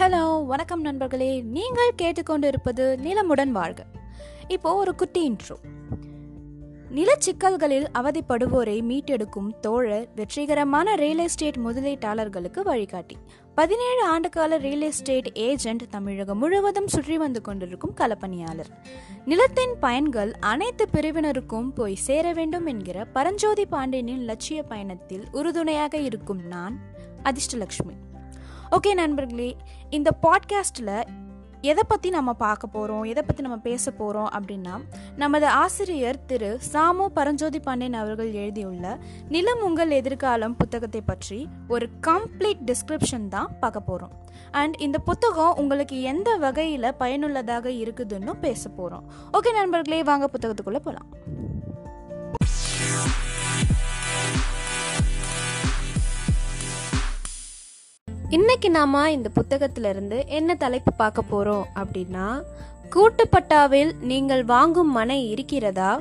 Hello வணக்கம் நண்பர்களே. நீங்கள் கேட்டுக்கொண்டிருப்பது நிலமுடன் வாழ்க. இப்போ ஒரு குட்டி இன்ட்ரோ நிலச்சிக்கல்களில் அவதிப்படுவோரை மீட்டெடுக்கும் தோழர் வெற்றிகரமான ரியல் எஸ்டேட் முதலீட்டாளர்களுக்கு வழிகாட்டி. பதினேழு ஆண்டுகால ரியல் எஸ்டேட் ஏஜென்ட் தமிழகம் முழுவதும் சுற்றி வந்து கொண்டிருக்கும் களப்பணியாளர். நிலத்தின் பயன்கள் அனைத்து பிரிவினருக்கும் போய் சேர வேண்டும் என்கிற பரஞ்சோதி பாண்டியனின் லட்சிய பயணத்தில் உறுதுணையாக இருக்கும் நான் அதிர்ஷ்டலக்ஷ்மி. ஓகே நண்பர்களே இந்த பாட்காஸ்ட்டில் எதை பற்றி நம்ம பார்க்க போகிறோம் எதை பற்றி நம்ம பேச போகிறோம் அப்படின்னா நமது ஆசிரியர் திரு சாமு பரஞ்சோதி பாண்டியன் அவர்கள் எழுதியுள்ள நிலம் உங்கள் எதிர்காலம் புத்தகத்தை பற்றி ஒரு கம்ப்ளீட் டிஸ்கிரிப்ஷன் தான் பார்க்க போகிறோம் அண்ட் இந்த புத்தகம் உங்களுக்கு எந்த வகையில் பயனுள்ளதாக இருக்குதுன்னு பேச போகிறோம் ஓகே நண்பர்களே வாங்க புத்தகத்துக்குள்ளே போகலாம் இன்னைக்கு நாம இந்த புத்தகத்துல இருந்து என்ன தலைப்பு பார்க்க போறோம் அப்படின்னா கூட்டுப்பட்டாவில் நீங்கள் வாங்கும் மனை இருக்கிறதா?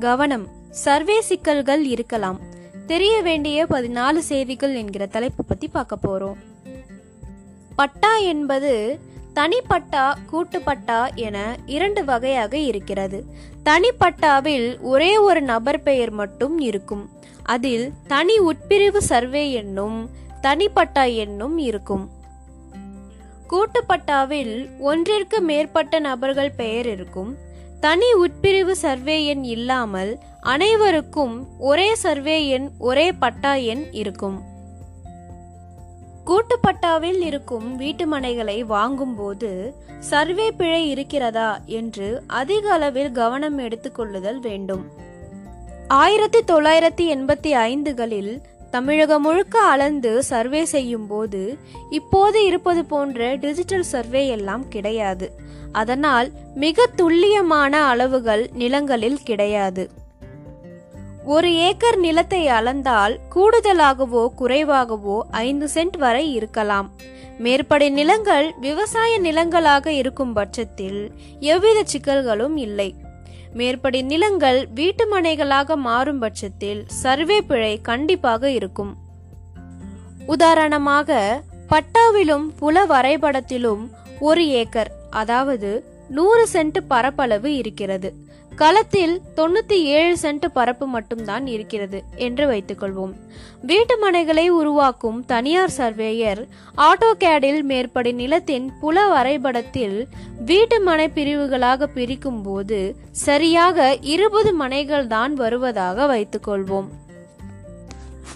கவனம். சர்வே சிக்கல்கள் இருக்கலாம். தெரிய வேண்டிய பதினாலு செய்திகள் என்கிற தலைப்பு பத்தி பார்க்க போறோம். பட்டா என்பது தனிப்பட்டா கூட்டுப்பட்டா என இரண்டு வகையாக இருக்கிறது. தனிப்பட்டாவில் ஒரே ஒரு நபர் பெயர் மட்டும் இருக்கும். அதில் தனி உட்பிரிவு சர்வே என்னும் தனிப்பட்டா என்னும் இருக்கும். கூட்டுப்பட்டாவில் ஒன்றிற்கு மேற்பட்ட நபர்கள் பெயர் இருக்கும். தனி உட்பிரிவு சர்வே எண் இல்லாமல் அனைவருக்கும் ஒரே சர்வே எண் ஒரே பட்டா எண் இருக்கும். கூட்டுப்பட்டாவில் இருக்கும் வீட்டுமனைகளை வாங்கும்போது சர்வே பிழை இருக்கிறதா என்று அதிக அளவில் கவனம் எடுத்துக்கொள்ளுதல் வேண்டும். ஆயிரத்தி தொள்ளாயிரத்தி எண்பத்தி ஐந்துகளில் தமிழகம் முழுக்க அளந்து சர்வே செய்யும் போது இப்போது இருப்பது போன்ற டிஜிட்டல் சர்வே எல்லாம் கிடையாது. அதனால் மிக துல்லியமான அளவுகள் நிலங்களில் கிடையாது. ஒரு ஏக்கர் நிலத்தை அளந்தால் கூடுதலாகவோ குறைவாகவோ ஐந்து சென்ட் வரை இருக்கலாம். மேற்படி நிலங்கள் விவசாய நிலங்களாக இருக்கும் பட்சத்தில் எவ்வித சிக்கல்களும் இல்லை. மேற்படி நிலங்கள் வீட்டு மனைகளாக மாறும் பட்சத்தில் சர்வே பிழை கண்டிப்பாக இருக்கும். உதாரணமாக பட்டாவிலும் புல வரைபடத்திலும் ஒரு ஏக்கர் அதாவது நூறு சென்ட் பரப்பளவு இருக்கிறது. களத்தில் தொண்ணூத்தி ஏழு சென்ட் பரப்பு மட்டும்தான் இருக்கிறது என்று வைத்துக்கொள்வோம். வீட்டு மனைகளை உருவாக்கும் தனியார் சர்வேயர் ஆட்டோகேடில் மேற்படி நிலத்தின் புல வரைபடத்தில் வீட்டு மனை பிரிவுகளாக பிரிக்கும் போது சரியாக இருபது மனைகள் தான் வருவதாக வைத்துக்கொள்வோம்.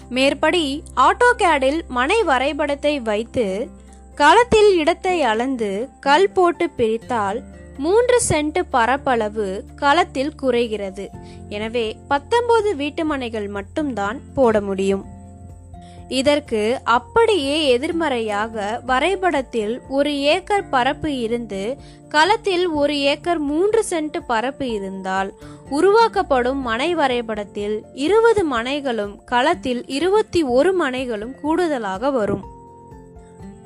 மேற்படி ஆட்டோகேடில் மனை வரைபடத்தை வைத்து களத்தில் இடத்தை அளந்து கல் போட்டு பிரித்தால் மூன்று சென்ட் பரப்பளவு களத்தில் குறைகிறது. எனவே பத்தொன்பது வீட்டுமனைகள் மட்டும்தான் போட முடியும். இதற்கு அப்படியே எதிர்மறையாக வரைபடத்தில் ஒரு ஏக்கர் பரப்பு இருந்து களத்தில் ஒரு ஏக்கர் மூன்று சென்ட் பரப்பு இருந்தால் உருவாக்கப்படும் மனை வரைபடத்தில் இருபது மனைகளும் களத்தில் இருபத்தி ஒரு மனைகளும் கூடுதலாக வரும்.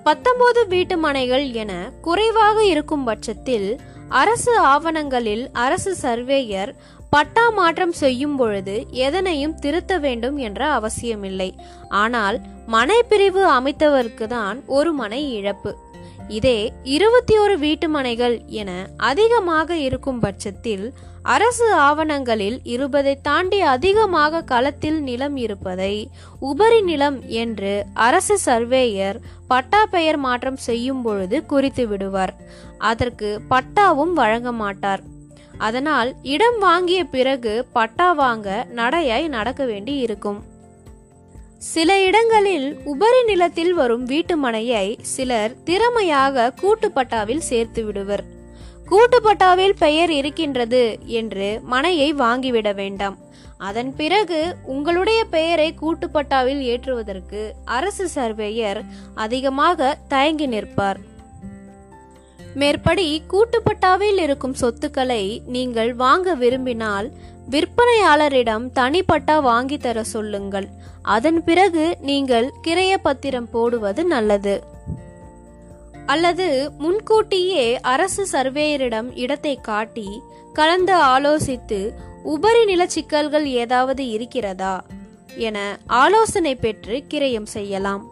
பத்தொன்பது வீட்டு மனைகள் என குறைவாக இருக்கும் பட்சத்தில் அரசு ஆவணங்களில் அரசு சர்வேயர் பட்டா மாற்றம் செய்யும் பொழுது எதனையும் திருத்த வேண்டும் என்ற அவசியமில்லை. ஆனால் மனை பிரிவு அமைத்தவருக்கு தான் ஒரு மனை இழப்பு. இதே இருபத்தி ஒரு வீட்டுமனைகள் என அதிகமாக இருக்கும் பட்சத்தில் அரசு ஆவணங்களில் இருபதை தாண்டி அதிகமாக களத்தில் நிலம் இருப்பதை உபரி நிலம் என்று அரசு சர்வேயர் பட்டா பெயர் மாற்றம் செய்யும் பொழுது குறித்து விடுவார். அதற்கு பட்டாவும் வழங்க மாட்டார். அதனால் இடம் வாங்கிய பிறகு பட்டா வாங்க நடையாய் நடக்க வேண்டி இருக்கும். சில இடங்களில் உபரி நிலத்தில் வரும் வீட்டு மனையை சிலர் திறமையாக கூட்டுப்பட்டாவில் சேர்த்து விடுவர். கூட்டுப்பட்டாவில் பெயர் இருக்கின்றது என்று மனையை வாங்கிவிட வேண்டாம். அதன் பிறகு உங்களுடைய பெயரை கூட்டுப்பட்டாவில் ஏற்றுவதற்கு அரசு சர்வேயர் அதிகமாக தயங்கி நிற்பார். மேற்படி கூட்டுப்பட்டாவில் இருக்கும் சொத்துக்களை நீங்கள் வாங்க விரும்பினால் விற்பனையாளரிடம் தனிப்பட்டா வாங்கி தர சொல்லுங்கள். அதன் பிறகு நீங்கள் கிரைய பத்திரம் போடுவது நல்லது. அல்லது முன்கூட்டியே அரசு சர்வேயரிடம் இடத்தை காட்டி கலந்து ஆலோசித்து உபரி நில சிக்கல்கள் ஏதாவது இருக்கிறதா என ஆலோசனை பெற்று கிரயம் செய்யலாம்.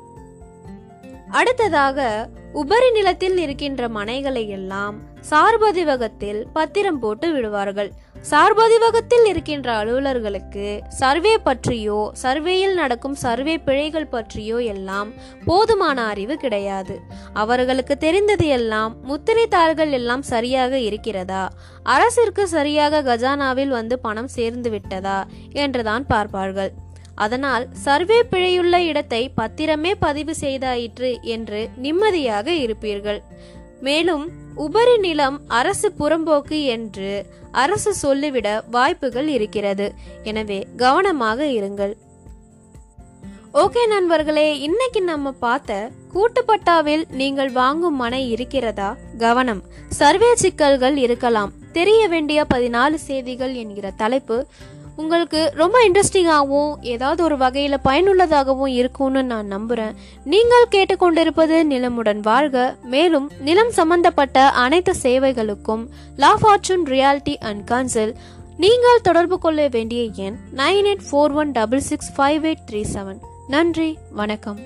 அடுத்ததாக உபரி நிலத்தில் இருக்கின்ற மனைகளை எல்லாம் சார்பதிவகத்தில் பத்திரம் போட்டு விடுவார்கள். சார்பதிவகத்தில் இருக்கின்ற அலுவலர்களுக்கு சர்வே பற்றியோ சர்வேயில் நடக்கும் சர்வே பிழைகள் பற்றியோ எல்லாம் போதுமான அறிவு கிடையாது. அவர்களுக்கு தெரிந்தது எல்லாம் முத்திரைத்தாள்கள் எல்லாம் சரியாக இருக்கிறதா? அரசிற்கு சரியாக கஜானாவில் வந்து பணம் சேர்ந்து விட்டதா? என்றுதான் பார்ப்பார்கள். அதனால் சர்வே பிழையுள்ள இடத்தை பத்திரமே பதிவு செய்தாயிற்று என்று நிம்மதியாக இருப்பீர்கள். மேலும் உபரி நிலம் அரசு புறம்போக்கு என்று அரசு சொல்லிவிட வாய்ப்புகள் இருக்கிறது. எனவே கவனமாக இருங்கள். ஓகே நண்பர்களே இன்னைக்கு நம்ம பார்த்த கூட்டுப்பட்டாவில் நீங்கள் வாங்கும் மனை இருக்கிறதா? கவனம். சர்வே சிக்கல்கள் இருக்கலாம். தெரிய வேண்டிய பதினாலு செய்திகள் என்கிற தலைப்பு உங்களுக்கு ரொம்ப இன்ட்ரெஸ்டிங்காகவும் ஏதாவது ஒரு வகையில் பயனுள்ளதாகவும் இருக்கும்னு நான் நம்புகிறேன் நீங்கள் கேட்டுக்கொண்டிருப்பது நிலமுடன் வாழ்க. மேலும் நிலம் சம்பந்தப்பட்ட அனைத்து சேவைகளுக்கும் la fortune reality and council. நீங்கள் தொடர்பு கொள்ள வேண்டிய எண் nine eight four one double six five eight three seven. நன்றி வணக்கம்.